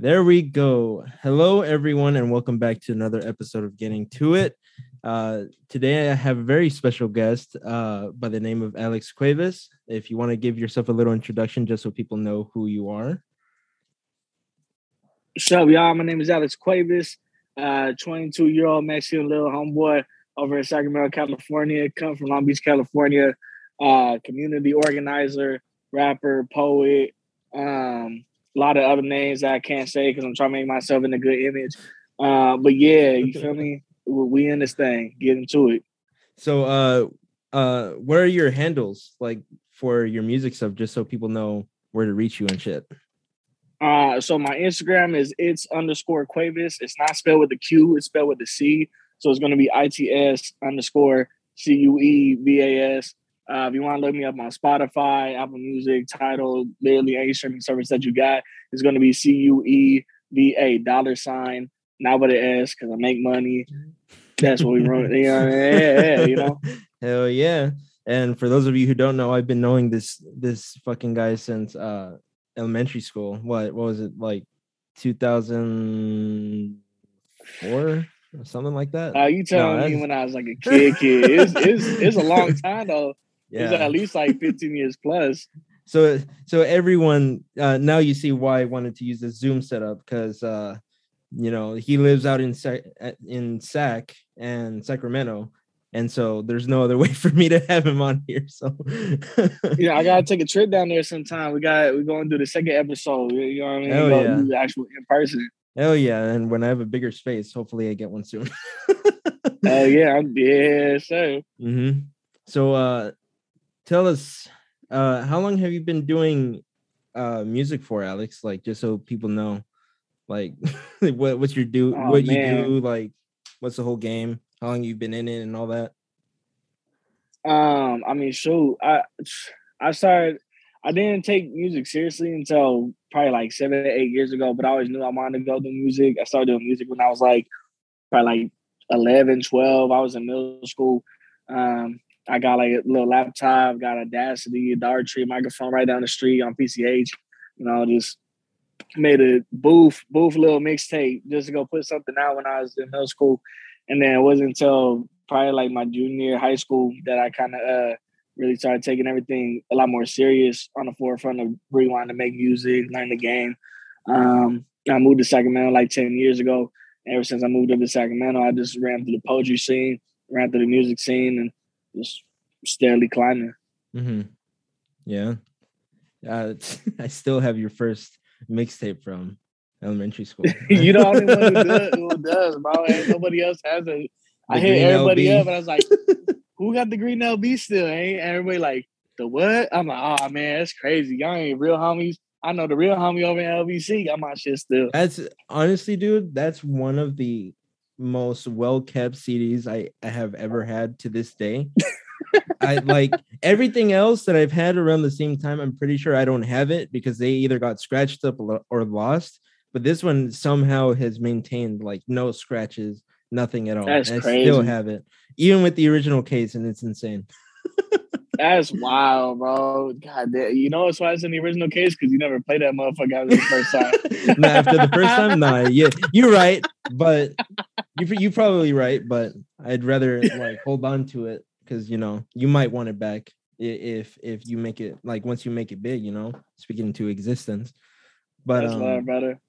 There we go. Hello, everyone, and welcome back to another episode of Getting to It. Uh, today, I have a very special guest uh, by the name of Alex Cuevas. If you want to give yourself a little introduction, just so people know who you are. So, y'all? My name is Alex Cuevas, uh, 22 year old Mexican little homeboy over in Sacramento, California. Come from Long Beach, California. Uh, community organizer, rapper, poet. Um, a lot of other names that I can't say because I'm trying to make myself in a good image. Uh, but yeah, you feel me? We in this thing, get into it. So, uh, uh, what are your handles like for your music stuff, just so people know where to reach you and shit? Uh, so my Instagram is it's underscore Cuevas. It's not spelled with a Q, it's spelled with a C. So it's going to be ITS underscore C U E V A S. Uh, if you want to look me up on Spotify, Apple Music, Tidal, literally any streaming service that you got, it's going to be C U E V A dollar sign, not with an S because I make money. That's what we run. You know, yeah, yeah, you know. Hell yeah! And for those of you who don't know, I've been knowing this this fucking guy since uh elementary school. What what was it like, two thousand four? Something like that. Uh, you telling no, me when I was like a kid, kid. It's, it's, it's a long time though. Yeah. It's at least like 15 years plus. So so everyone uh now you see why I wanted to use the Zoom setup because uh you know he lives out in in Sac and Sacramento and so there's no other way for me to have him on here. So yeah, I gotta take a trip down there sometime. We got we're going to do the second episode. You know what I mean? Hell yeah. The actual in person. Hell yeah! And when I have a bigger space, hopefully I get one soon. Oh yeah, I'm yeah, sir. Mm-hmm. So uh, tell us, uh, how long have you been doing uh music for, Alex? Like just so people know, like what what's your do oh, what man. you do, like what's the whole game? how long you've been in it and all that? Um, I mean, shoot, I I started. I didn't take music seriously until probably like seven, eight years ago. But I always knew I wanted to go do music. I started doing music when I was like probably like 11, 12. I was in middle school. Um, I got like a little laptop, got Audacity, a Darktree microphone right down the street on PCH. You know, just made a booth, booth little mixtape just to go put something out when I was in middle school. And then it wasn't until probably like my junior high school that I kind of uh, really started taking everything a lot more serious on the forefront of wanting to make music, learn the game. Um, I moved to Sacramento like 10 years ago. Ever since I moved up to Sacramento, I just ran through the poetry scene, ran through the music scene, and just steadily climbing. Mm-hmm. Yeah. Uh, I still have your first mixtape from elementary school. you know, the only one who does, who does bro. Nobody else has it. I hit everybody LB. up, and I was like, "Who got the green LB still?" Ain't everybody like the what? I'm like, "Oh man, that's crazy. Y'all ain't real homies." I know the real homie over in LBC got my shit still. That's honestly, dude. That's one of the most well kept CDs I, I have ever had to this day. I like everything else that I've had around the same time. I'm pretty sure I don't have it because they either got scratched up or lost but this one somehow has maintained like no scratches, nothing at all. That's and crazy. I still have it, even with the original case, and it's insane. That's wild, bro. God damn. You know what's why it's in the original case? Because you never played that motherfucker after the first time. no, after the first time? Nah, yeah, you're right. But you you probably right, but I'd rather like hold on to it because you know you might want it back if if you make it like once you make it big, you know, speaking into existence. But That's um, love, brother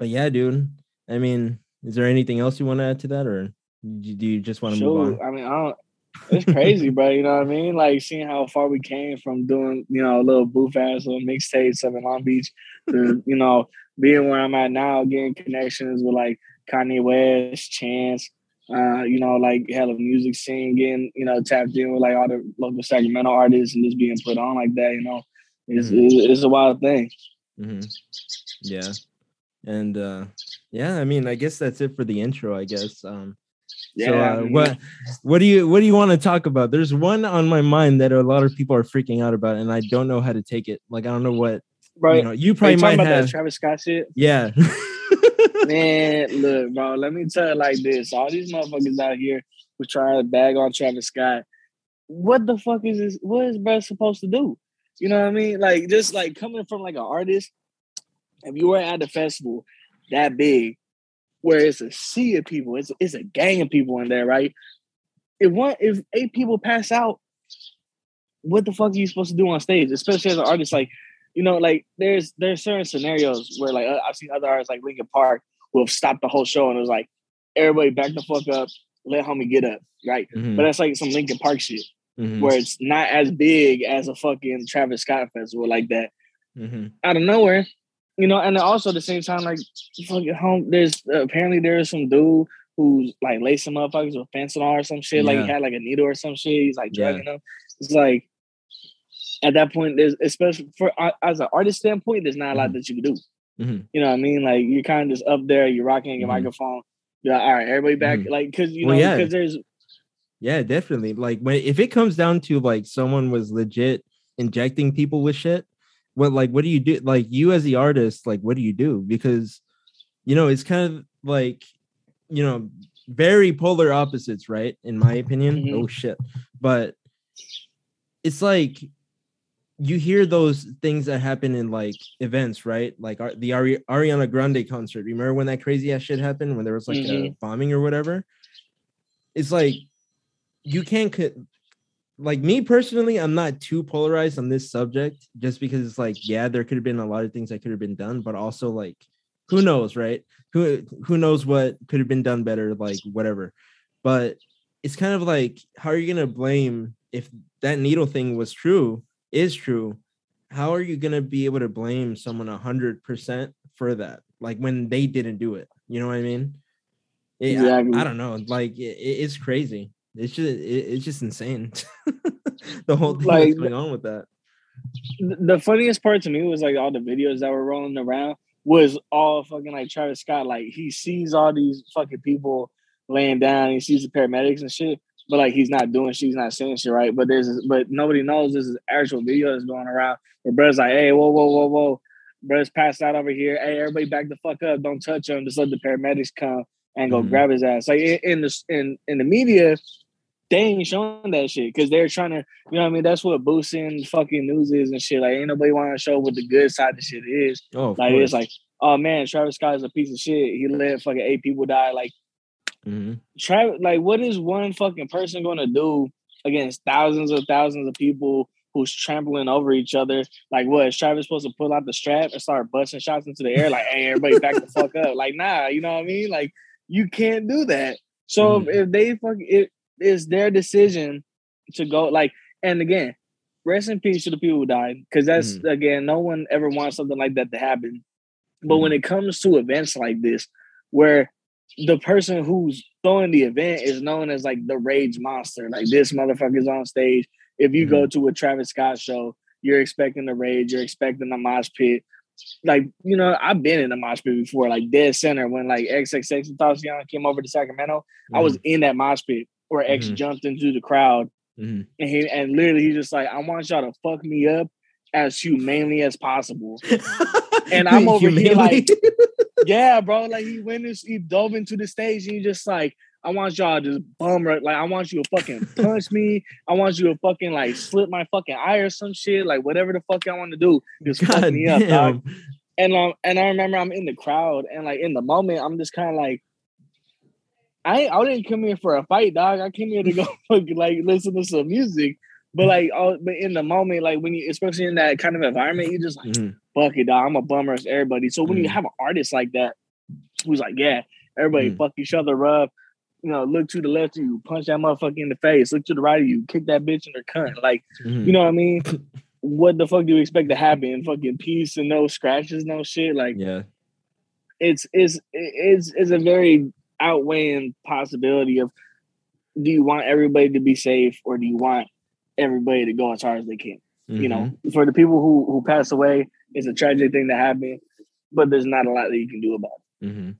but yeah, dude. I mean, is there anything else you want to add to that, or do you just want to sure. move on? I mean, I don't. It's crazy, bro. You know what I mean? Like seeing how far we came from doing, you know, a little booth ass little mixtapes up in Long Beach to, you know, being where I'm at now, getting connections with like Kanye West, Chance, uh, you know, like hella music scene, getting, you know, tapped in with like all the local Sacramento artists and just being put on like that, you know, it's, mm-hmm. it's, a wild thing. Mm-hmm. Yeah. And uh yeah, I mean, I guess that's it for the intro, I guess. Um yeah, so uh, what what do you what do you want to talk about? There's one on my mind that a lot of people are freaking out about, and I don't know how to take it. Like I don't know what right. you know. You probably might have Travis Scott shit. Yeah. Man, look, bro. Let me tell you like this: all these motherfuckers out here who trying to bag on Travis Scott. What the fuck is this? What is bro supposed to do? You know what I mean? Like just like coming from like an artist if you were at a festival that big, where it's a sea of people, it's it's a gang of people in there, right? If one if eight people pass out, what the fuck are you supposed to do on stage? Especially as an artist, like you know, like there's there's certain scenarios where like I've seen other artists like Linkin Park will have stopped the whole show and it was like everybody back the fuck up, let homie get up, right? Mm-hmm. But that's like some Linkin Park shit mm-hmm. where it's not as big as a fucking Travis Scott festival like that. Mm-hmm. Out of nowhere, you know, and also at the same time, like fucking home, there's uh, apparently there's some dude who's like lacing motherfuckers with fentanyl or some shit. Yeah. Like he had like a needle or some shit. He's like drugging yeah. them. It's like at that point, there's especially for uh, as an artist standpoint, there's not a lot mm-hmm. that you can do. Mm-hmm. You know what I mean? Like you're kind of just up there, you're rocking your mm-hmm. microphone. Yeah, all right, everybody back. Mm-hmm. Like, because you know, because yeah. there's yeah, definitely. Like when if it comes down to like someone was legit injecting people with shit, what like what do you do? Like you as the artist, like what do you do? Because you know, it's kind of like you know, very polar opposites, right? In my opinion. Mm-hmm. Oh shit. But it's like you hear those things that happen in like events, right? Like the Ari- Ariana Grande concert. Remember when that crazy ass shit happened when there was like mm-hmm. a bombing or whatever? It's like you can't co- like me personally, I'm not too polarized on this subject just because it's like, yeah, there could have been a lot of things that could have been done, but also like who knows, right? Who who knows what could have been done better, like whatever. But it's kind of like how are you gonna blame if that needle thing was true is true, how are you going to be able to blame someone a 100% for that? Like when they didn't do it. You know what I mean? It, exactly. I, I, don't know. Like it, it's crazy. It's just it, it's just insane. the whole thing like, going on with that. The funniest part to me was like all the videos that were rolling around was all fucking like Travis Scott. Like he sees all these fucking people laying down. He sees the paramedics and shit but like he's not doing shit, he's not saying shit right. But there's but nobody knows this is actual video that's going around where brother's like, hey, whoa, whoa, whoa, whoa. Brother's passed out over here. Hey, everybody back the fuck up. Don't touch him. Just let the paramedics come and go mm-hmm. grab his ass. Like in the in in the media, they ain't showing that shit because they're trying to, you know what I mean? That's what boosting fucking news is and shit. Like ain't nobody want to show what the good side of shit is. Oh, like course. it's like, oh man, Travis Scott is a piece of shit. He let fucking eight people die. Like Mm-hmm. Travis, like, what is one fucking person going to do against thousands of thousands of people who's trampling over each other? Like, what is Travis supposed to pull out the strap and start busting shots into the air? Like, hey, everybody back the fuck up. Like, nah, you know what I mean? Like, you can't do that. So mm-hmm. if, if they fuck it is their decision to go like, and again, rest in peace to the people who died because that's mm-hmm. again, no one ever wants something like that to happen. But when mm-hmm. it comes to events like this, where the person who's throwing the event is known as like the rage monster. Like this motherfucker's on stage. If you mm-hmm. go to a Travis Scott show, you're expecting the rage, you're expecting the mosh pit. Like, you know, I've been in the mosh pit before, like dead center when like XXXTentacion came over to Sacramento. I was mm-hmm. in that mosh pit where X mm-hmm. jumped into the crowd. Mm-hmm. And he and literally he's just like, I want y'all to fuck me up as humanely as possible. and I'm over here like yeah, bro. Like he went and he dove into the stage and he just like, I want y'all to just bum right. Like I want you to fucking punch me. I want you to fucking like slip my fucking eye or some shit. Like whatever the fuck I want to do, just God fuck me damn. up, dog. And um, and I remember I'm in the crowd and like in the moment, I'm just kind of like, I I didn't come here for a fight, dog. I came here to go like listen to some music. But like, oh, but in the moment, like when you, especially in that kind of environment, you just like, mm-hmm. fuck it, dog. I'm a bummer as everybody. So when mm-hmm. you have an artist like that, who's like, yeah, everybody mm-hmm. fuck each other up. You know, look to the left of you, punch that motherfucker in the face. Look to the right of you, kick that bitch in her cunt. Like, mm-hmm. you know what I mean? what the fuck do you expect to happen? Fucking peace and no scratches, no shit. Like, yeah, it's it's it's it's a very outweighing possibility of do you want everybody to be safe or do you want everybody to go as hard as they can. Mm-hmm. You know, mm-hmm. for the people who who pass away, it's a tragic thing to happen, but there's not a lot that you can do about it. Mm-hmm.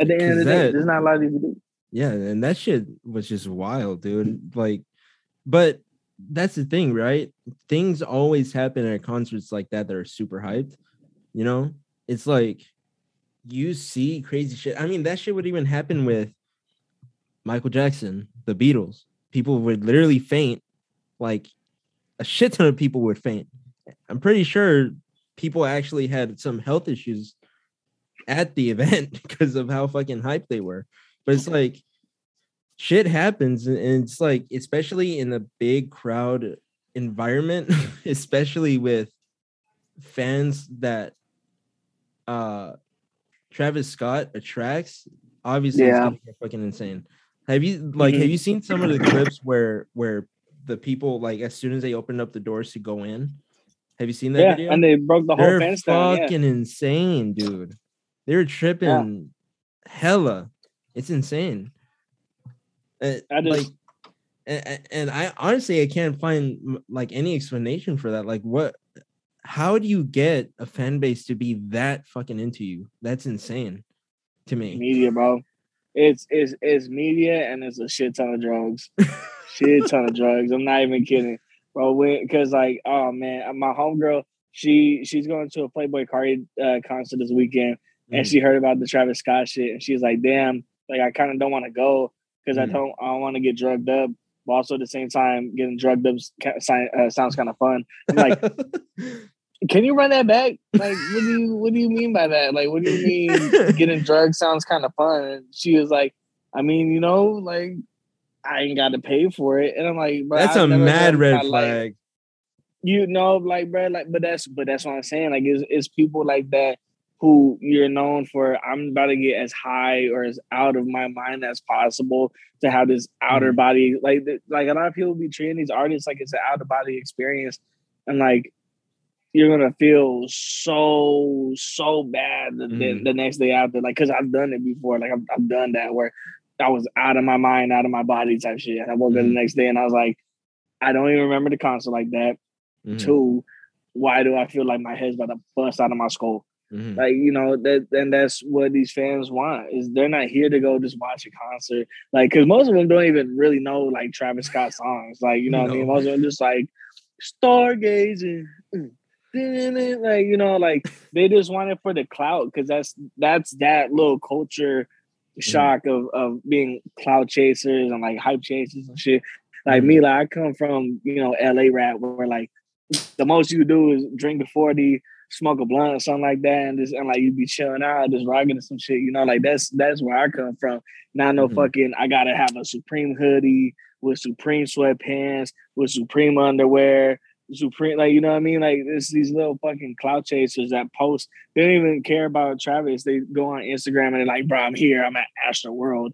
At the end of the that, day, there's not a lot you can do. Yeah, and that shit was just wild, dude. Like, but that's the thing, right? Things always happen at concerts like that that are super hyped. You know, it's like you see crazy shit. I mean, that shit would even happen with Michael Jackson, the Beatles. People would literally faint like a shit ton of people would faint. I'm pretty sure people actually had some health issues at the event because of how fucking hype they were. But it's like shit happens, and it's like especially in a big crowd environment, especially with fans that uh Travis Scott attracts. Obviously, Yeah. it's gonna fucking insane. Have you like Mhm. have you seen some of the clips where where the people like as soon as they opened up the doors to go in? Have you seen that yeah, video? and they broke the whole They're fence down. Yeah. fucking insane, dude. They're tripping hella. It's insane. Uh, I just- like, and, and I honestly I can't find like any explanation for that. Like, what? How do you get a fan base to be that fucking into you? That's insane to me. media, bro. It's it's it's media and it's a shit ton of drugs. shit ton of drugs. I'm not even kidding, bro. Because like, oh man, my homegirl, she she's going to a Playboi Carti uh, concert this weekend, and Mm. she heard about the Travis Scott shit, and she's like, damn, like I kind of don't want to go because I Mhm. don't I don't want to get drugged up. But also at the same time, getting drugged up uh, sounds kind of fun. I'm like, can you run that back? Like, what do you what do you mean by that? Like, what do you mean getting drugged sounds kind of fun? And she was like, I mean, you know, like I ain't got to pay for it. And I'm like, That's I've a mad red my life- flag. You know, like, bro, like, but that's but that's what I'm saying. Like, it's, it's people like that who you're known for. I'm about to get as high or as out of my mind as possible to have this outer Mhm. body. Like, like a lot of people be treating these artists like it's an out of body experience, and like you're gonna feel so so bad the, the, Mhm. the next day after. Like, cause I've done it before. Like, I've, I've done that where I was out of my mind, out of my body type shit. And I woke up the Mhm. next day and I was like, I don't even remember the concert like that. Mhm, Two, why do I feel like my head's about to bust out of my skull? Mhm. Like, you know, that and that's what these fans want is they're not here to go just watch a concert. Like, cause most of them don't even really know like Travis Scott songs. Like, you know what I mean? Most of them just like stargazing. Like, you know, like they just want it for the clout because that's that's that little culture shock of of being cloud chasers and like hype chasers and shit. Like me, like I come from, you know, LA rap where like the most you do is drink a 40, smoke a blunt or something like that, and just and like you'd be chilling out, just rocking some shit, you know, like that's that's where I come from. Not no Mhm. fucking I gotta have a Supreme hoodie with Supreme sweatpants, with Supreme underwear, Supreme, like you know what I mean? Like it's these little fucking clout chasers that post. They don't even care about Travis. They go on Instagram and they're like, "Bro, I'm here. I'm at Astroworld.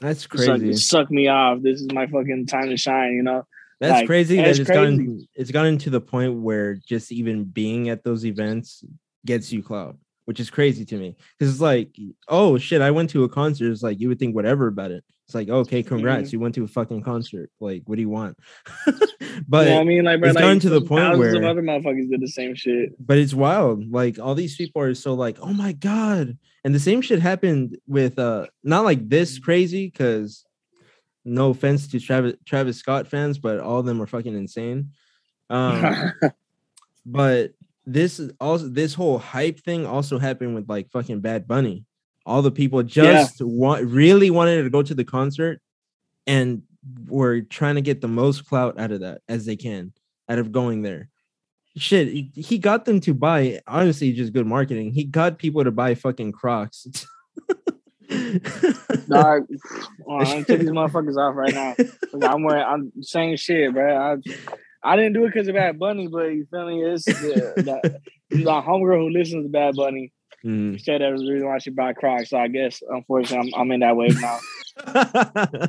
That's Suck, crazy. suck me off. This is my fucking time to shine." You know? That's like, crazy that it's crazy. gotten it's gotten to the point where just even being at those events gets you clout, which is crazy to me. Because it's like, oh shit, I went to a concert. It's like you would think whatever about it. It's like, okay, Mm-hmm. congrats, you went to a fucking concert. Like, what do you want? but you know I mean? Like, bro, it's like, gotten to the point where- other motherfuckers did the same shit. but it's wild. Like all these people are so like, oh my god. And the same shit happened with uh not like this crazy because no offense to Travis Travis Scott fans, but all of them are fucking insane. Um but this also this whole hype thing also happened with like fucking Bad Bunny. All the people just want really wanted to go to the concert and were trying to get the most clout out of that as they can out of going there. Shit, he- he got them to buy honestly just good marketing. He got people to buy fucking Crocs. Dog, well, I'm taking these motherfuckers off right now. I'm wearing, I'm saying shit, bro. I, I didn't do it because of Bad Bunny, but you feel me? It's the, the, the homegirl who listens to Bad Bunny Mm. said that was the reason why she bought Crocs. So I guess, unfortunately, I'm, I'm in that wave now. I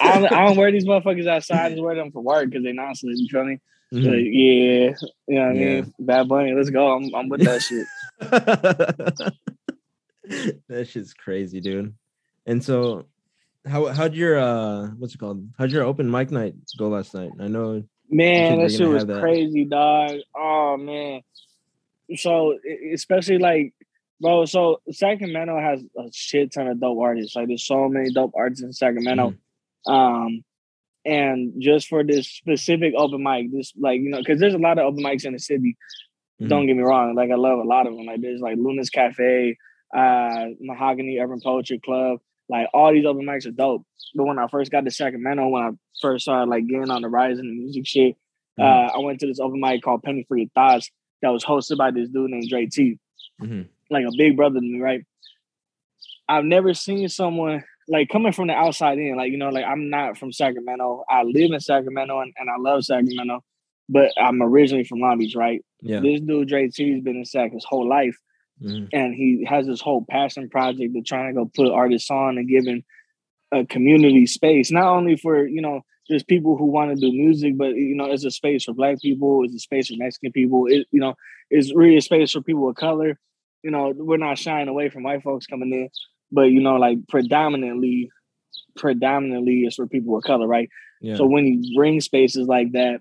don't, I don't wear these motherfuckers outside. I just wear them for work because they nonsense. You feel me? Mhm. yeah, you know what I Yeah. mean. Bad Bunny, let's go. I'm, I'm with that shit. that shit's crazy, dude. And so, how how'd your uh what's it called? How'd your open mic night go last night? I know. Man, that shit was that. crazy, dog. Oh man. So especially like, bro. So Sacramento has a shit ton of dope artists. Like, there's so many dope artists in Sacramento. Mm-hmm. Um, and just for this specific open mic, this like you know, because there's a lot of open mics in the city. Mhm. Don't get me wrong. Like I love a lot of them. Like there's like Luna's Cafe, uh, Mahogany Urban Poetry Club. Like all these open mics are dope. But when I first got to Sacramento, when I first started like getting on the rise in the music shit, Mhm. uh, I went to this open mic called Penny for Your Thoughts that was hosted by this dude named Dre T, Mm-hmm. like a big brother to me, right? I've never seen someone like coming from the outside in, like you know, like I'm not from Sacramento. I live in Sacramento and, and I love Sacramento, but I'm originally from Long Beach, right? Yeah. This dude Dre T has been in Sac his whole life Mhm. and he has this whole passion project of trying to go put artists on and giving a community space, not only for you know just people who want to do music, but you know it's a space for Black people, it's a space for Mexican people, it you know it's really a space for people of color. You know we're not shying away from white folks coming in, but you know like predominantly, predominantly it's for people of color, right? Yeah. So when you bring spaces like that,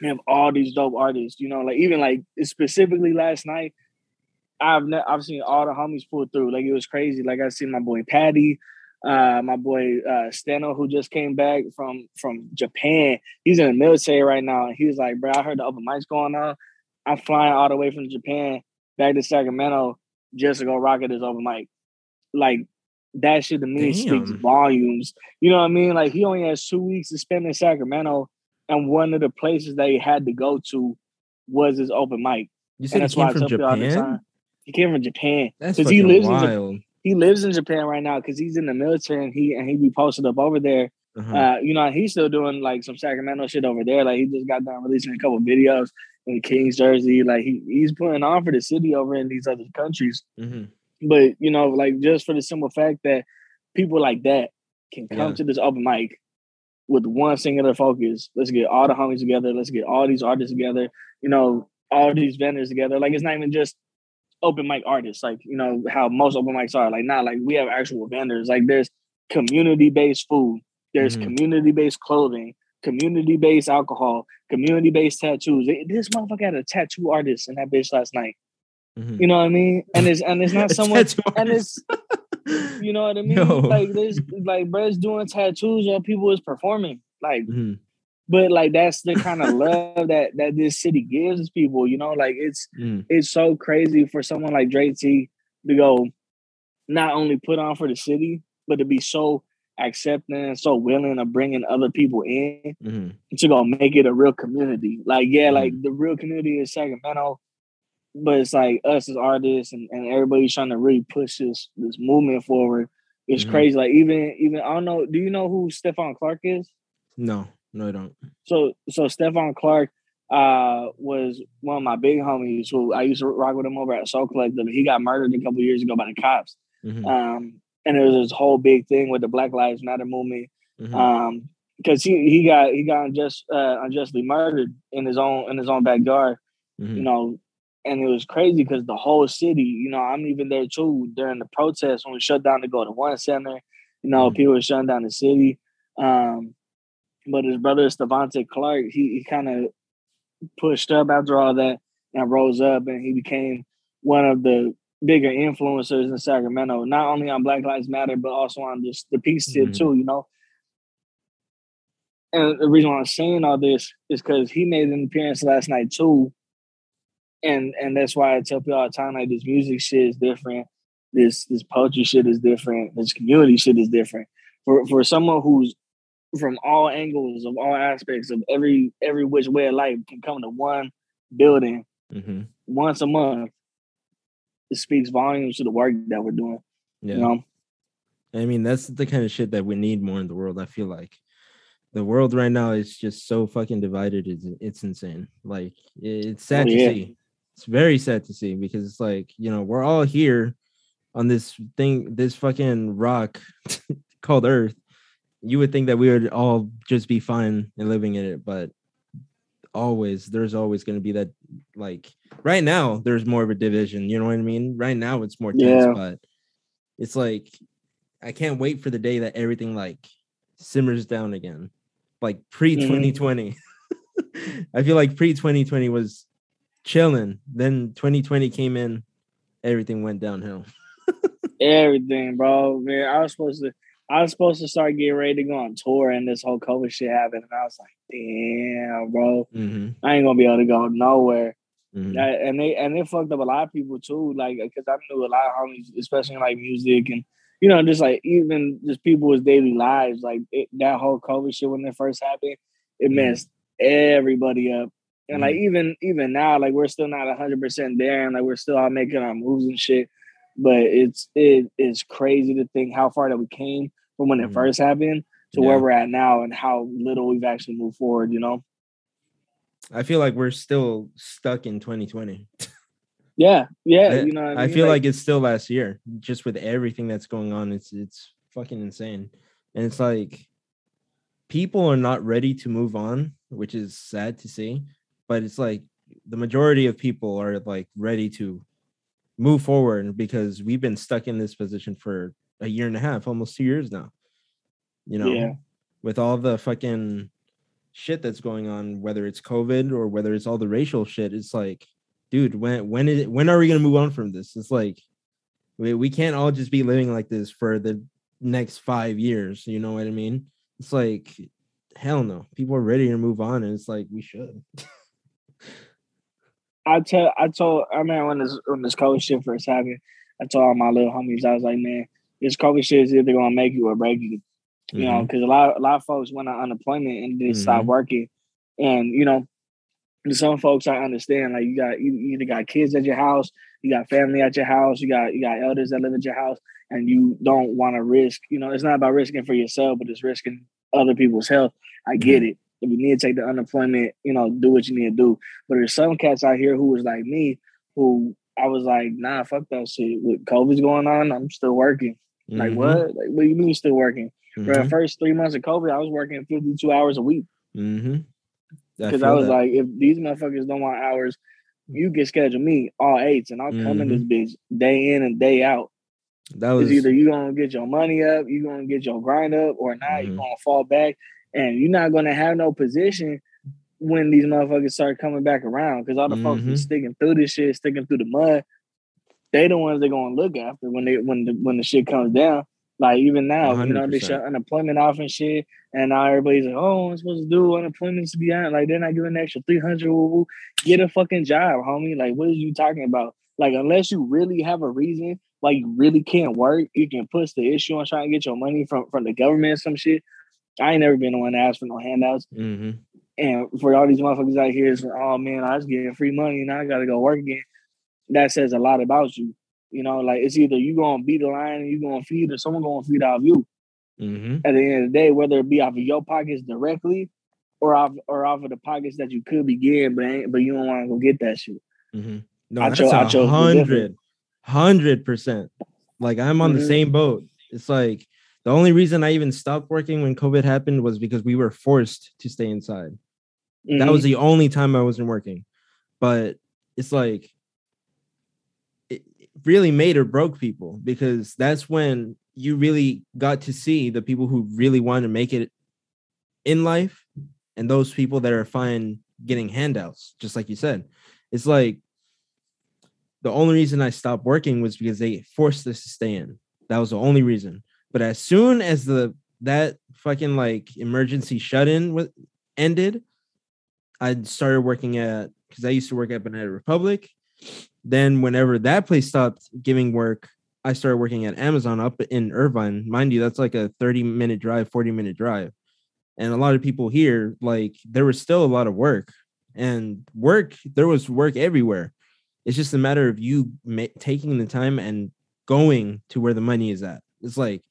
you have all these dope artists, you know, like even like specifically last night, I've ne- I've seen all the homies pull through. Like it was crazy. Like I seen my boy Patty, uh, my boy uh Steno, who just came back from from Japan. He's in the military right now. And he was like, bro, I heard the open mics going on. I'm flying all the way from Japan back to Sacramento just to go rock at this open mic. Like that shit to me speaks Damn. volumes. You know what I mean? Like he only has two weeks to spend in Sacramento, and one of the places that he had to go to was his open mic. you And said he that's why came I from tell people all the Japan. He came from Japan That's he lives in Japan he lives in Japan right now because he's in the military and he and he be posted up over there. Uh-huh. Uh, you know, he's still doing like some Sacramento shit over there. Like he just got done releasing a couple videos in the Kings jersey. Like he he's putting on for the city over in these other countries. Mhm. But you know, like just for the simple fact that people like that can come Yeah. to this open mic with one singular focus. Let's get all the homies together. Let's get all these artists together. You know, all these vendors together. Like it's not even just open mic artists, like you know how most open mics are. Like not like we have actual vendors. Like there's community based food. There's Mhm. community based clothing. Community based alcohol. Community based tattoos. This motherfucker had a tattoo artist in that bitch last night. Mhm. You know what I mean? And it's and it's not someone. And it's you know what I mean. Yo. Like there's like bro's doing tattoos while people is performing. Like Mhm. But like that's the kind of love that that this city gives people. You know, like it's Mm. it's so crazy for someone like Dre T to go not only put on for the city, but to be so accepting and so willing of bringing other people in Mhm. to go make it a real community. Like, yeah, Mm-hmm. like the real community is Sacramento, but it's like us as artists and, and everybody's trying to really push this this movement forward. It's Mhm. crazy. Like even even I don't know. Do you know who Stephon Clark is? No, no, I don't. So so Stephon Clark uh was one of my big homies who I used to rock with him over at Soul Collective. He got murdered a couple years ago by the cops. Mhm. Um and there was this whole big thing with the Black Lives Matter movement. Mhm. Um because he, he got he got unjust uh, unjustly murdered in his own in his own backyard, you Mhm. know, and it was crazy because the whole city, you know, I'm even there too during the protests when we shut down to go to one center, you know, Mhm. people were shutting down the city. Um, but his brother Stevante Clark, he, he kind of pushed up after all that and rose up, and he became one of the bigger influencers in Sacramento, not only on Black Lives Matter, but also on this the peace tip Mhm. too, you know. And the reason why I'm saying all this is because he made an appearance last night too. And and that's why I tell people all the time, like this music shit is different. This this poetry shit is different. This community shit is different. For for someone who's from all angles of all aspects of every every which way of life can come to one building Mhm. once a month, it speaks volumes to the work that we're doing. Yeah. You know? I mean, that's the kind of shit that we need more in the world. I feel like the world right now is just so fucking divided. It's, it's insane. Like it's sad Oh, to see. It's very sad to see because it's like you know we're all here on this thing, this fucking rock called Earth. You would think that we would all just be fine and living in it, but always there's always going to be that like right now there's more of a division you know what i mean right now it's more tense Yeah. but it's like i can't wait for the day that everything like simmers down again like mm-hmm. pre 2020 i feel like pre 2020 was chilling then 2020 came in everything went downhill Everything, bro. Man, I was supposed to I was supposed to start getting ready to go on tour and this whole COVID shit happened. And I was like, damn, bro. mm-hmm, I ain't gonna be able to go nowhere. mm-hmm. That- and they and they fucked up a lot of people too. Like, because I knew a lot of homies, especially in like music and you know, just like even just people's daily lives. Like it, that whole COVID shit when it first happened, it Mhm. messed everybody up. And like even even now, like we're still not hundred percent there, and like we're still out making our moves and shit. But it's it is crazy to think how far that we came from when it Mhm. first happened to Yeah. where we're at now, and how little we've actually moved forward. You know? I feel like we're still stuck in 2020. Yeah, yeah. I- you know, I mean? feel like, it's still last year, just with everything that's going on. It's it's fucking insane, and it's like people are not ready to move on, which is sad to see. But it's like the majority of people are like ready to move forward because we've been stuck in this position for a year and a half, almost two years now. You know, Yeah. with all the fucking shit that's going on, whether it's COVID or whether it's all the racial shit, it's like, dude, when when is it, when are we gonna move on from this? It's like we, we can't all just be living like this for the next five years. You know what I mean? It's like hell no. People are ready to move on, and it's like we should. I tell I told I mean when this when this COVID shit first happened, I told all my little homies, I was like, man, this COVID shit is either gonna make you or break you. You know, Mhm. because a lot a lot of folks went on unemployment and they stopped Mhm. working. And you know, some folks I understand, like you got you either got kids at your house, you got family at your house, you got you got elders that live at your house, and you don't want to risk, you know, it's not about risking for yourself, but it's risking other people's health. I get it. If you need to take the unemployment, you know, do what you need to do. But there's some cats out here who was like me, who I was like, nah, fuck that shit. With COVID's going on, I'm still working. Like Mhm. what? Like what do you mean you still working? For the first three months of COVID, I was working 52 hours a week Mhm. because I, feel was that. like, if these motherfuckers don't want hours, you can schedule me all eights, and I'll come in this bitch day in and day out. that was either you're gonna get your money up, you're gonna get your grind up, or not. You Mhm. gonna fall back, and you're not gonna have no position when these motherfuckers start coming back around. Because all the folks Mhm. that's sticking through this shit, sticking through the mud, they the ones they're gonna look after when they when the when the shit comes down. Like even now, you know, they 100%. shut unemployment off and shit, and now everybody's like, "Oh, I'm supposed to do unemployment's to be on." Like they're not giving an extra three hundred. Get a fucking job, homie. Like what are you talking about? Like unless you really have a reason, like you really can't work, you can push the issue on trying to get your money from from the government or some shit. I ain't never been the one to ask for no handouts. Mhm. And for all these motherfuckers out here, it's like, oh man, I was getting free money and I gotta go work again. That says a lot about you. You know, like it's either you gonna beat the line and you gonna feed or someone gonna feed off you. Mhm. At the end of the day, whether it be off of your pockets directly or off or off of the pockets that you could be getting, but ain't, but you don't want to go get that shit. Mhm. No, I that's chose- I a chose the hundred, hundred percent. Like I'm on the Mhm. same boat. It's like the only reason I even stopped working when COVID happened was because we were forced to stay inside. That was the only time I wasn't working. But it's like really made or broke people because that's when you really got to see the people who really want to make it in life and those people that are fine getting handouts, just like you said. It's like the only reason I stopped working was because they forced us to stay in. That was the only reason. But as soon as the that fucking like emergency shut in was ended, I started working at because I used to work at Banana Republic. Then whenever that place stopped giving work, I started working at Amazon up in Irvine. Mind you, that's like a 30 minute drive, 40 minute drive. And a lot of people here, like there was still a lot of work and work, there was work everywhere. It's just a matter of you ma- taking the time and going to where the money is at. It's like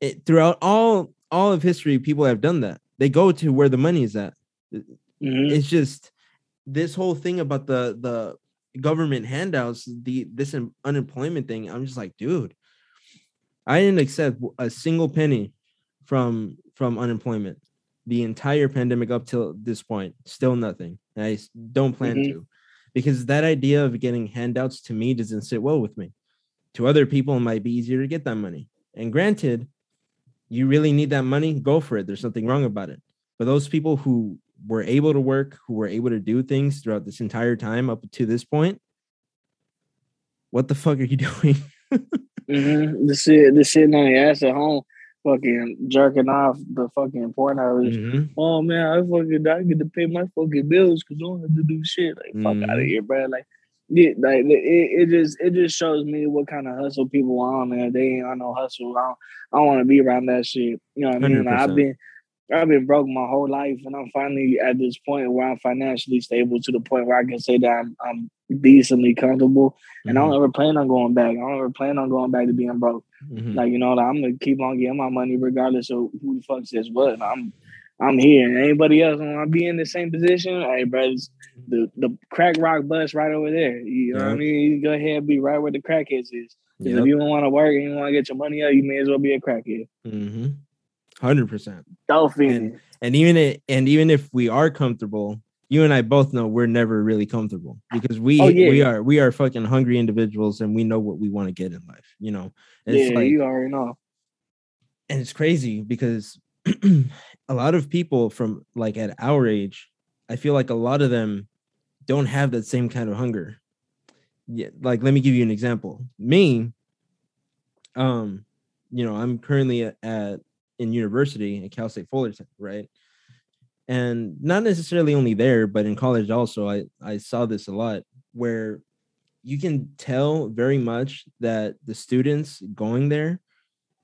it throughout all all of history, people have done that. They go to where the money is at. Mhm. It's just this whole thing about the the government handouts, the this unemployment thing. I'm just like, dude, I didn't accept a single penny from from unemployment the entire pandemic up till this point. Still nothing. And I don't plan Mhm. to because that idea of getting handouts to me doesn't sit well with me. To other people, it might be easier to get that money. And granted, you really need that money, go for it. There's nothing wrong about it. But those people who were able to work, who were able to do things throughout this entire time up to this point, what the fuck are you doing? Mm-hmm. The shit, the shit on your ass at home, fucking jerking off the fucking pornos. Mhm. Oh man, I fucking I get to pay my fucking bills because I don't have to do shit. Like fuck out of here, bro. Like, yeah, like it, it just it just shows me what kind of hustle people are on, man. They ain't on no hustle. I don't, I don't want to be around that shit. You know what I mean? Like, I've been I've been broke my whole life, and I'm finally at this point where I'm financially stable to the point where I can say that I'm, I'm decently comfortable, mm-hmm. and I don't mm-hmm. ever plan on going back. I don't ever plan on going back to being broke. Mm-hmm. Like you know, like, I'm gonna keep on getting my money regardless of who the fuck says what. I'm I'm here. Anybody else want to be in the same position? Hey, brothers, the the crack rock bus right over there. You know yep. what I mean? You go ahead and be right where the crackheads is. Yep. If you don't want to work and you want to get your money up, you may as well be a crackhead. Mm-hmm. Hundred percent. Dolphin. And, and even it, and even if we are comfortable, you and I both know we're never really comfortable because we oh, yeah. we are we are fucking hungry individuals and we know what we want to get in life. You know, it's yeah, like, you already know. And it's crazy because a lot of people from like at our age, I feel like a lot of them don't have that same kind of hunger. Yeah, like let me give you an example. Me, um, you know, I'm currently at, at in university at Cal State Fullerton, right? And not necessarily only there, but in college also, I I saw this a lot where you can tell very much that the students going there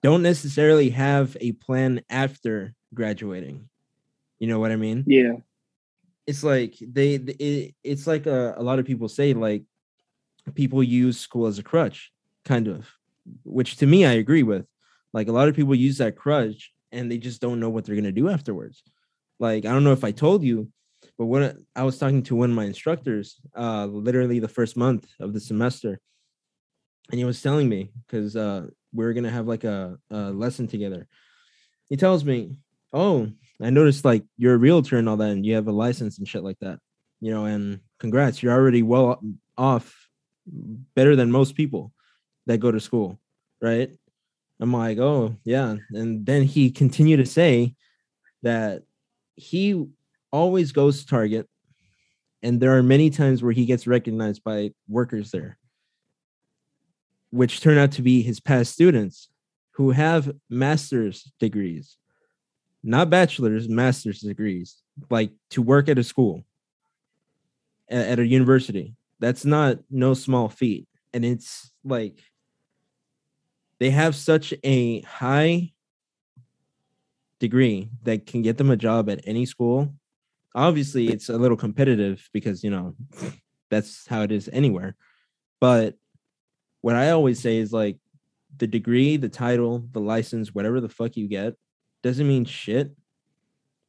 don't necessarily have a plan after graduating. You know what I mean? Yeah. It's like they it, it's like a, a lot of people say like people use school as a crutch, kind of, which to me I agree with. Like a lot of people use that crutch and they just don't know what they're gonna do afterwards. Like I don't know if I told you, but when I was talking to one of my instructors, uh, literally the first month of the semester, and he was telling me because uh, we are gonna have like a, a lesson together. He tells me, oh, I noticed like you're a realtor and all that, and you have a license and shit like that, you know, and congrats, you're already well off, better than most people that go to school, right? I'm like, oh, yeah. And then he continued to say that he always goes to Target, and there are many times where he gets recognized by workers there, which turn out to be his past students who have master's degrees not bachelor's, master's degrees, like to work at a school, at, a university. That's not no small feat. And it's like they have such a high degree that can get them a job at any school. Obviously, it's a little competitive because, you know, that's how it is anywhere. But what I always say is like the degree, the title, the license, whatever the fuck you get, doesn't mean shit.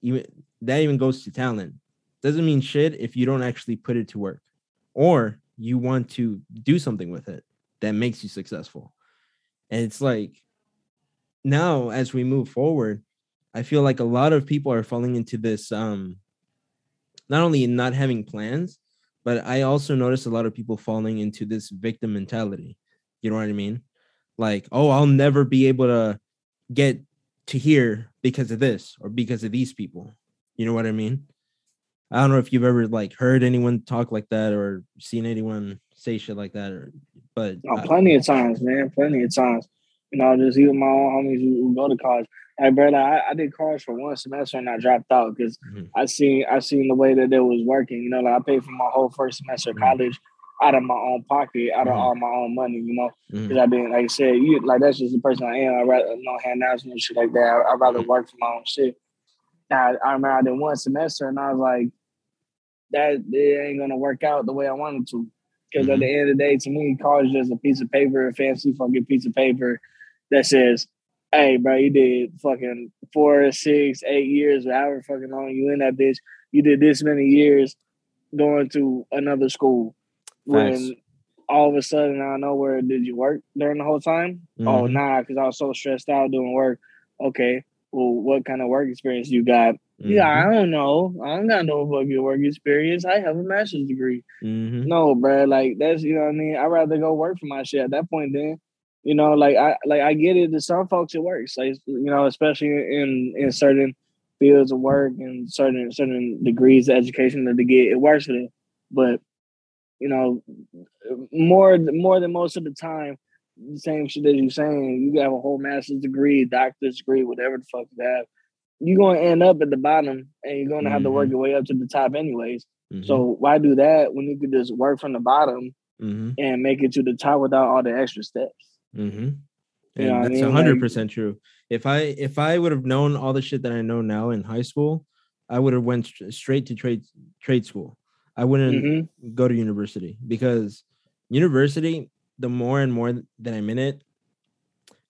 Even that even goes to talent. Doesn't mean shit if you don't actually put it to work or you want to do something with it that makes you successful. And it's like now as we move forward, I feel like a lot of people are falling into this um not only not having plans, but I also notice a lot of people falling into this victim mentality. You know what I mean? Like, oh, I'll never be able to get to here because of this or because of these people. You know what I mean? I don't know if you've ever like heard anyone talk like that or seen anyone say shit like that or but oh, plenty I, of times, man. Plenty of times. You know, just even my own homies who, who go to college. Like, brother, I, I, did college for one semester and I dropped out because mm-hmm. I seen I seen the way that it was working. You know, like I paid for my whole first semester of mm-hmm. college out of my own pocket, out of mm-hmm. all my own money, you know. Because mm-hmm. I've been, like I said, you like that's just the person I am. I rather no handouts and shit like that. I, would rather mm-hmm. work for my own shit. I, I remember I did one semester and I was like, that it ain't gonna work out the way I wanted to. Because at the mm-hmm. end of the day, to me, college is just a piece of paper, a fancy fucking piece of paper that says, "Hey, bro, you did fucking four, six, eight years, however fucking long you in that bitch. You did this many years going to another school when all of a sudden out know where did you work during the whole time? Oh, mm-hmm. Oh, nah, because I was so stressed out doing work. Okay, well, what kind of work experience you got? Mm-hmm. Yeah, I don't know. I don't got no fucking work experience. I have a master's degree. Mm-hmm. No, bro, like that's you know what I mean. I'd rather go work for my shit at that point. Then, you know, like I like I get it. To some folks, it works. Like you know, especially in in certain fields of work and certain certain degrees of education that they get, it works for them. But you know, more more than most of the time, the same shit as you're saying. You have a whole master's degree, doctor's degree, whatever the fuck you have. You're gonna end up at the bottom, and you're gonna mm-hmm. have to work mm-hmm. your way up to the top, anyways. Mm-hmm. So why do that when you could just work from the bottom mm-hmm. and make it to the top without all the extra steps? Mm-hmm. And yeah, that's hundred percent true. If I if I would have known all the shit that I know now in high school, I would have went straight to trade trade school. I wouldn't mm-hmm. go to university because university, the more and more that I'm in it,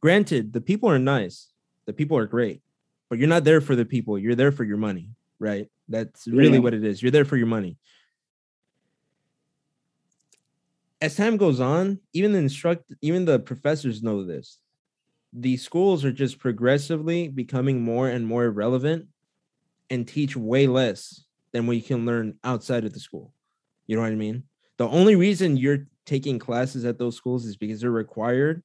granted, the people are nice, the people are great, but you're not there for the people. You're there for your money, right? That's really yeah. what it is. You're there for your money. As time goes on, even the instruct, even the professors know this. The schools are just progressively becoming more and more relevant and teach way less than what you can learn outside of the school. You know what I mean? The only reason you're taking classes at those schools is because they're required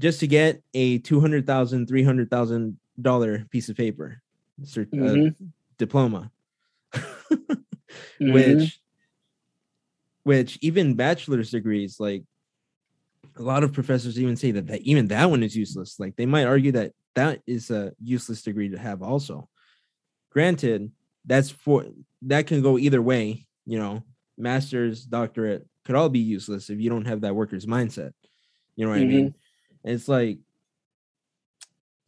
just to get a 200,000, 300,000 dollar piece of paper, mm-hmm. uh, diploma, mm-hmm. which, which even bachelor's degrees, like a lot of professors even say that, that even that one is useless. Like they might argue that that is a useless degree to have also. Granted, that's for that can go either way, you know, master's, doctorate could all be useless if you don't have that worker's mindset. You know what mm-hmm. I mean? Mm-hmm. it's like,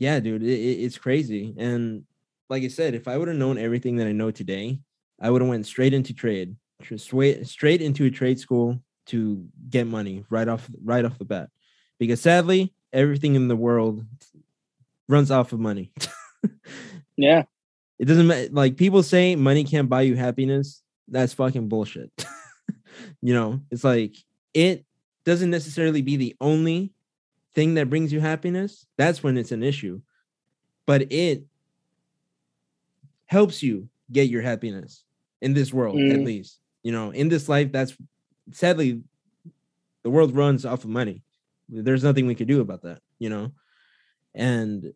yeah, dude, it, it's crazy. And like I said, if I would have known everything that I know today, I would have went straight into trade, straight straight into a trade school to get money right off right off the bat. Because sadly, everything in the world runs off of money. yeah. It doesn't matter. Like people say money can't buy you happiness. That's fucking bullshit. you know, it's like it doesn't necessarily be the only thing that brings you happiness. That's when it's an issue. But it helps you get your happiness in this world, mm. at least. You know, in this life, that's sadly the world runs off of money. There's nothing we could do about that, you know. And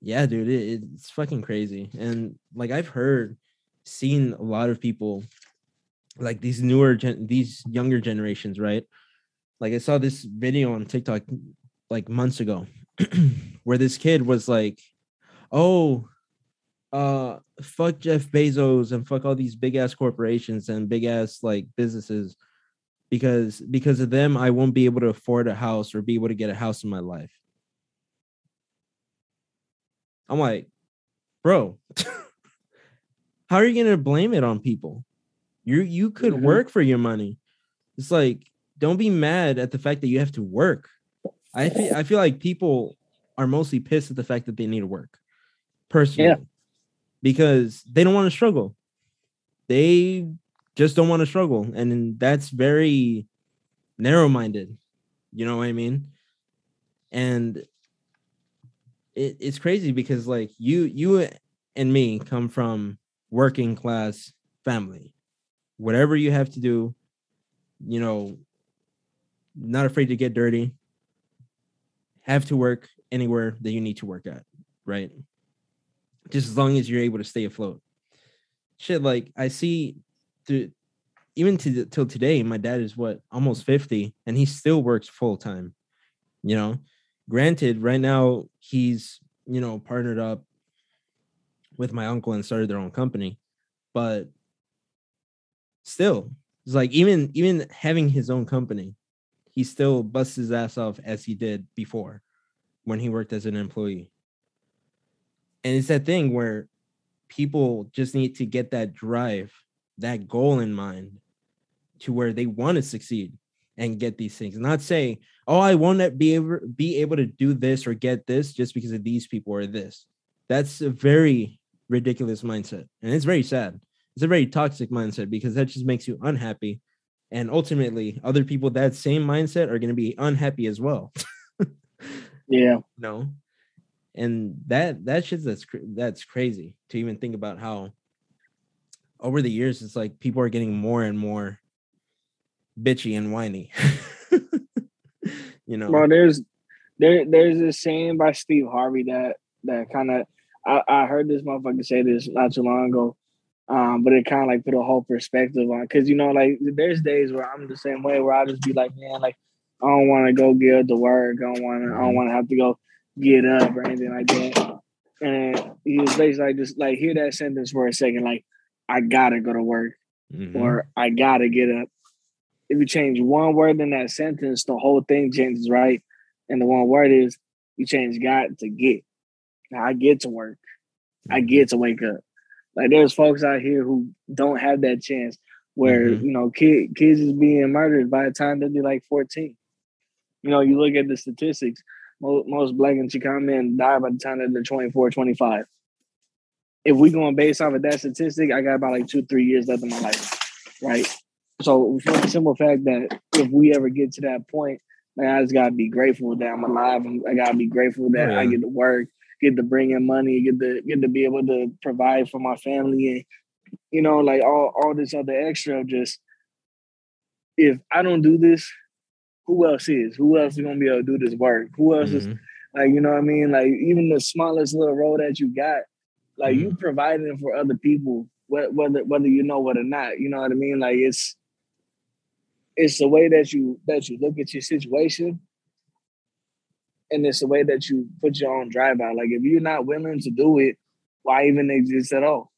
yeah, dude, it, it's fucking crazy. And like I've heard, seen a lot of people, like these newer, gen- these younger generations, right? Like I saw this video on TikTok like months ago, where this kid was like, "Oh, uh, fuck Jeff Bezos and fuck all these big ass corporations and big ass like businesses." because because of them i won't be able to afford a house or be able to get a house in my life I'm like, bro, how are you gonna blame it on people? You you could mm-hmm. work for your money. It's like, don't be mad at the fact that you have to work. I feel I feel like people are mostly pissed at the fact that they need to work. Personally. Yeah. Because they don't want to struggle. They just don't want to struggle. And that's very narrow-minded. You know what I mean? And it, it's crazy because like you you and me come from working class family whatever you have to do you know not afraid to get dirty. Have to work anywhere that you need to work at right? Just as long as you're able to stay afloat. Shit like i see through even to till today my dad is what almost 50 and he still works full time you know? Granted, right now he's you know partnered up with my uncle and started their own company, but still, it's like even even having his own company, he still busts his ass off as he did before when he worked as an employee. And it's that thing where people just need to get that drive, that goal in mind to where they want to succeed and get these things. Not say, oh, I won't be able be able to do this or get this just because of these people or this. That's a very ridiculous mindset, and it's very sad. It's a very toxic mindset because that just makes you unhappy, and ultimately, other people that same mindset are going to be unhappy as well. yeah. No. And that that shit that's that's crazy to even think about how over the years it's like people are getting more and more bitchy and whiny. you know. Bro, there's there there's a saying by Steve Harvey that that kind of I, I heard this motherfucker say this not too long ago. Um, but it kind of like put a whole perspective on because you know, like there's days where I'm the same way where I just be like, man, like I don't want to go get to work. I don't want to. I don't mm-hmm. want to have to go get up or anything like that. And he was basically like, just like hear that sentence for a second, like I gotta go to work mm-hmm. or I gotta get up if you change one word in that sentence, the whole thing changes, right? And the one word is you change God to get. Now I get to work. I Mm-hmm. get to wake up. Like there's folks out here who don't have that chance where, Mhm. you know, kid, kids is being murdered by the time they'll be like 14. You know, you look at the statistics, most, most black and Chicano men die by the time that they're 24, 25. If we going based off of that statistic, I got about like two, three years left in my life. Right. So for the simple fact that if we ever get to that point, man, I just gotta be grateful that I'm alive. I gotta be grateful that Oh, I get to work, get to bring in money, get to get to be able to provide for my family, and you know, like all all this other extra. of Just if I don't do this, who else is? Who else is gonna be able to do this work? Who else is Mhm. like you know what I mean? Like even the smallest little role that you got, like you providing for other people, whether whether you know it or not. You know what I mean? Like it's it's the way that you that you look at your situation, and it's the way that you put your own drive out. Like if you're not willing to do it, why even exist at all?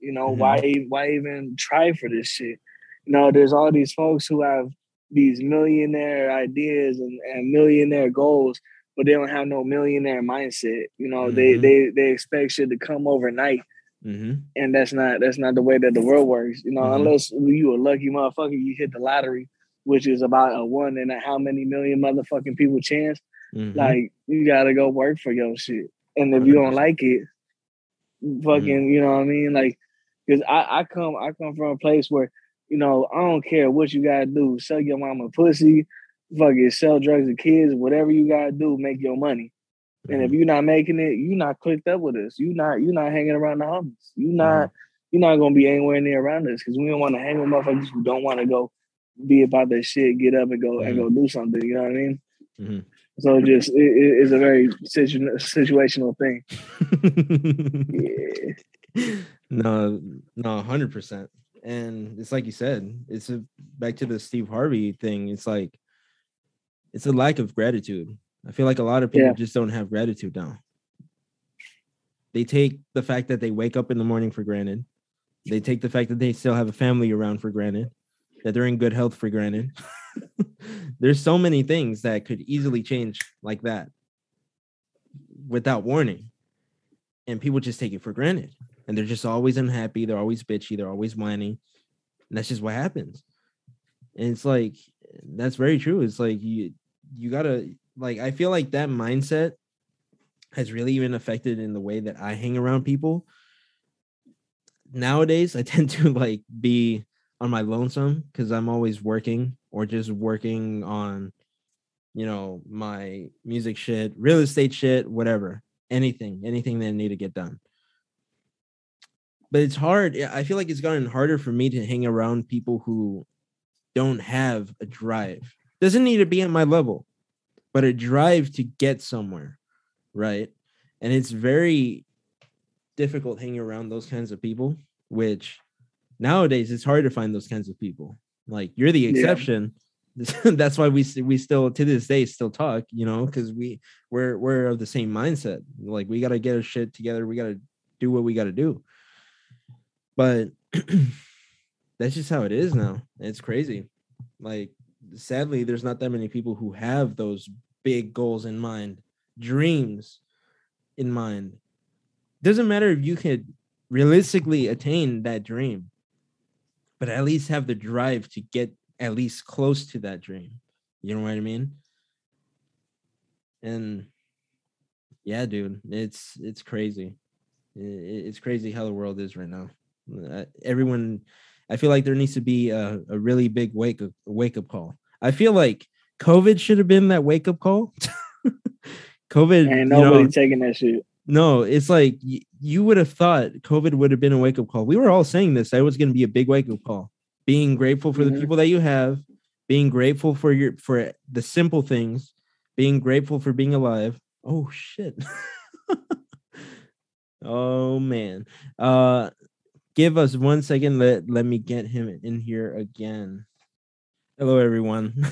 You know Mhm. why why even try for this shit? You know, there's all these folks who have these millionaire ideas and, and millionaire goals, but they don't have no millionaire mindset. You know, they Mhm. they they expect shit to come overnight, Mhm. and that's not that's not the way that the world works. You know, Mhm. unless you a lucky motherfucker, you hit the lottery, which is about a one in a how many million motherfucking people chance. Mhm. Like you gotta go work for your shit, and if you don't like it, fucking, you know what I mean? Like, because I I come I come from a place where you know I don't care what you gotta do, sell your mama pussy, fucking sell drugs to kids, whatever you gotta do, make your money. And if Mhm. you're not making it, you're not clicked up with us. You not you not hanging around the homies. You Mm-hmm. not you're not gonna be anywhere near around us because we don't want to hang with motherfuckers who don't want to go be about that shit, get up and go and go do something. You know what I mean? So just it, it- it's a very situ- situational thing. Yeah. no, no, hundred percent. And it's like you said, it's a, back to the Steve Harvey thing. It's like it's a lack of gratitude. I feel like a lot of people Yeah. just don't have gratitude now. They take the fact that they wake up in the morning for granted. They take the fact that they still have a family around for granted, that they're in good health for granted. There's so many things that could easily change like that without warning. And people just take it for granted. And they're just always unhappy. They're always bitchy. They're always whining. And that's just what happens. And it's like, that's very true. It's like you you gotta like I feel like that mindset has really even affected in the way that I hang around people. Nowadays, I tend to like be on my lonesome because I'm always working or just working on, you know, my music shit, real estate shit, whatever, anything, anything that I need to get done. But it's hard. I feel like it's gotten harder for me to hang around people who don't have a drive. Doesn't need to be at my level, but a drive to get somewhere, right? And it's very difficult hanging around those kinds of people, which nowadays it's hard to find those kinds of people. Like you're the Yeah. exception. That's why we we still to this day still talk, you know, because we we're we're of the same mindset. Like we gotta get our shit together. We gotta do what we gotta do. But that's just how it is now. It's crazy. Like sadly, there's not that many people who have those big goals in mind, dreams in mind. Doesn't matter if you could realistically attain that dream, but at least have the drive to get at least close to that dream. You know what I mean? And yeah, dude, it's it's crazy. It's crazy how the world is right now. Uh, Everyone, I feel like there needs to be a, a really big wake up wake up call. I feel like COVID should have been that wake up call. COVID, Ain't you nobody know, taking that shit. No, it's like y- you would have thought COVID would have been a wake up call. We were all saying this. That was going to be a big wake up call. Being grateful for Mhm. the people that you have, being grateful for your for the simple things, being grateful for being alive. Oh shit. oh man. Uh give us one second. Let let me get him in here again. Hello everyone.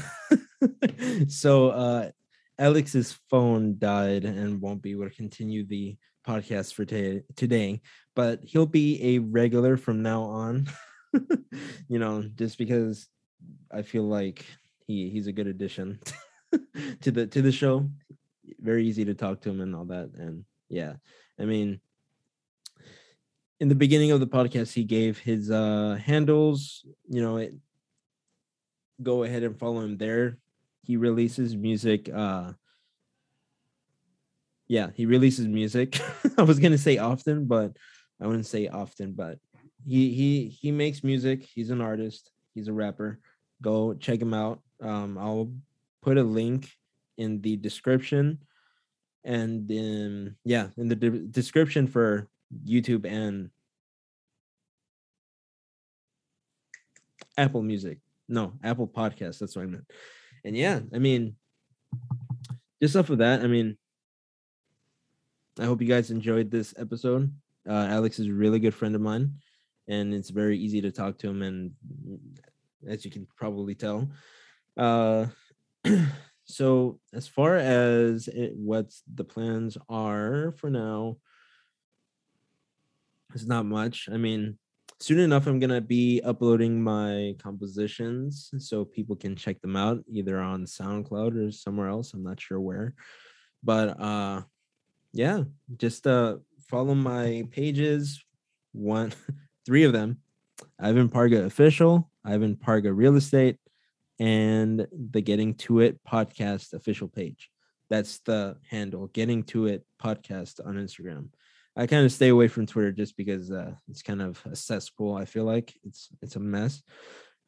so uh Alex's phone died and won't be able to continue the podcast for ta- today, but he'll be a regular from now on. you know, just because I feel like he he's a good addition. to the to the show. Very easy to talk to him and all that. And yeah, I mean, in the beginning of the podcast, he gave his uh handles. You know, it, go ahead and follow him there. He releases music. uh Yeah, he releases music. I was gonna say often, but I wouldn't say often. But he he he makes music. He's an artist. He's a rapper. Go check him out. Um, I'll put a link in the description and then yeah in the de- description for youtube and apple music no apple podcast that's what i meant and yeah i mean just off of that i mean i hope you guys enjoyed this episode. Uh, alex is a really good friend of mine and it's very easy to talk to him and as you can probably tell. Uh so as far as it, what the plans are for now it's not much. I mean soon enough i'm gonna be uploading my compositions so people can check them out either on soundcloud or somewhere else i'm not sure where but uh yeah just uh follow my pages one three of them ivan parga official ivan parga real estate and the Getting to It podcast official page. That's the handle, Getting to It podcast on Instagram. I kind of stay away from Twitter just because uh, it's kind of a cesspool. I feel like it's it's a mess.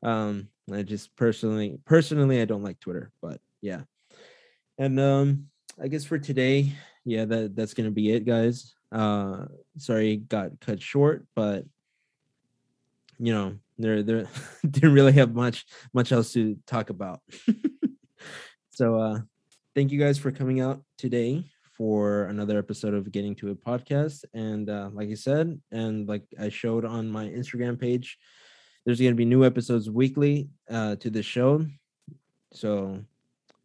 Um, I just personally personally I don't like Twitter, but yeah. And um, I guess for today, yeah, that that's gonna be it, guys. Uh, sorry, got cut short, but you know, there there didn't really have much much else to talk about. so uh thank you guys for coming out today for another episode of Getting to It Podcast. And uh, like I said, and like I showed on my Instagram page, there's going to be new episodes weekly uh, to the show. So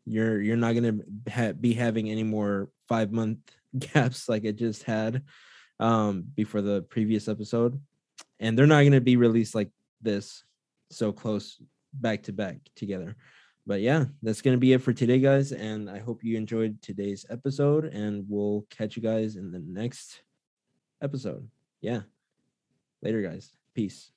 you're you're not going to ha- be having any more five month gaps like I just had um, before the previous episode, and they're not going to be released like this so close back to back together. But yeah, that's going to be it for today, guys. And I hope you enjoyed today's episode, and we'll catch you guys in the next episode. Yeah. Later, guys. Peace.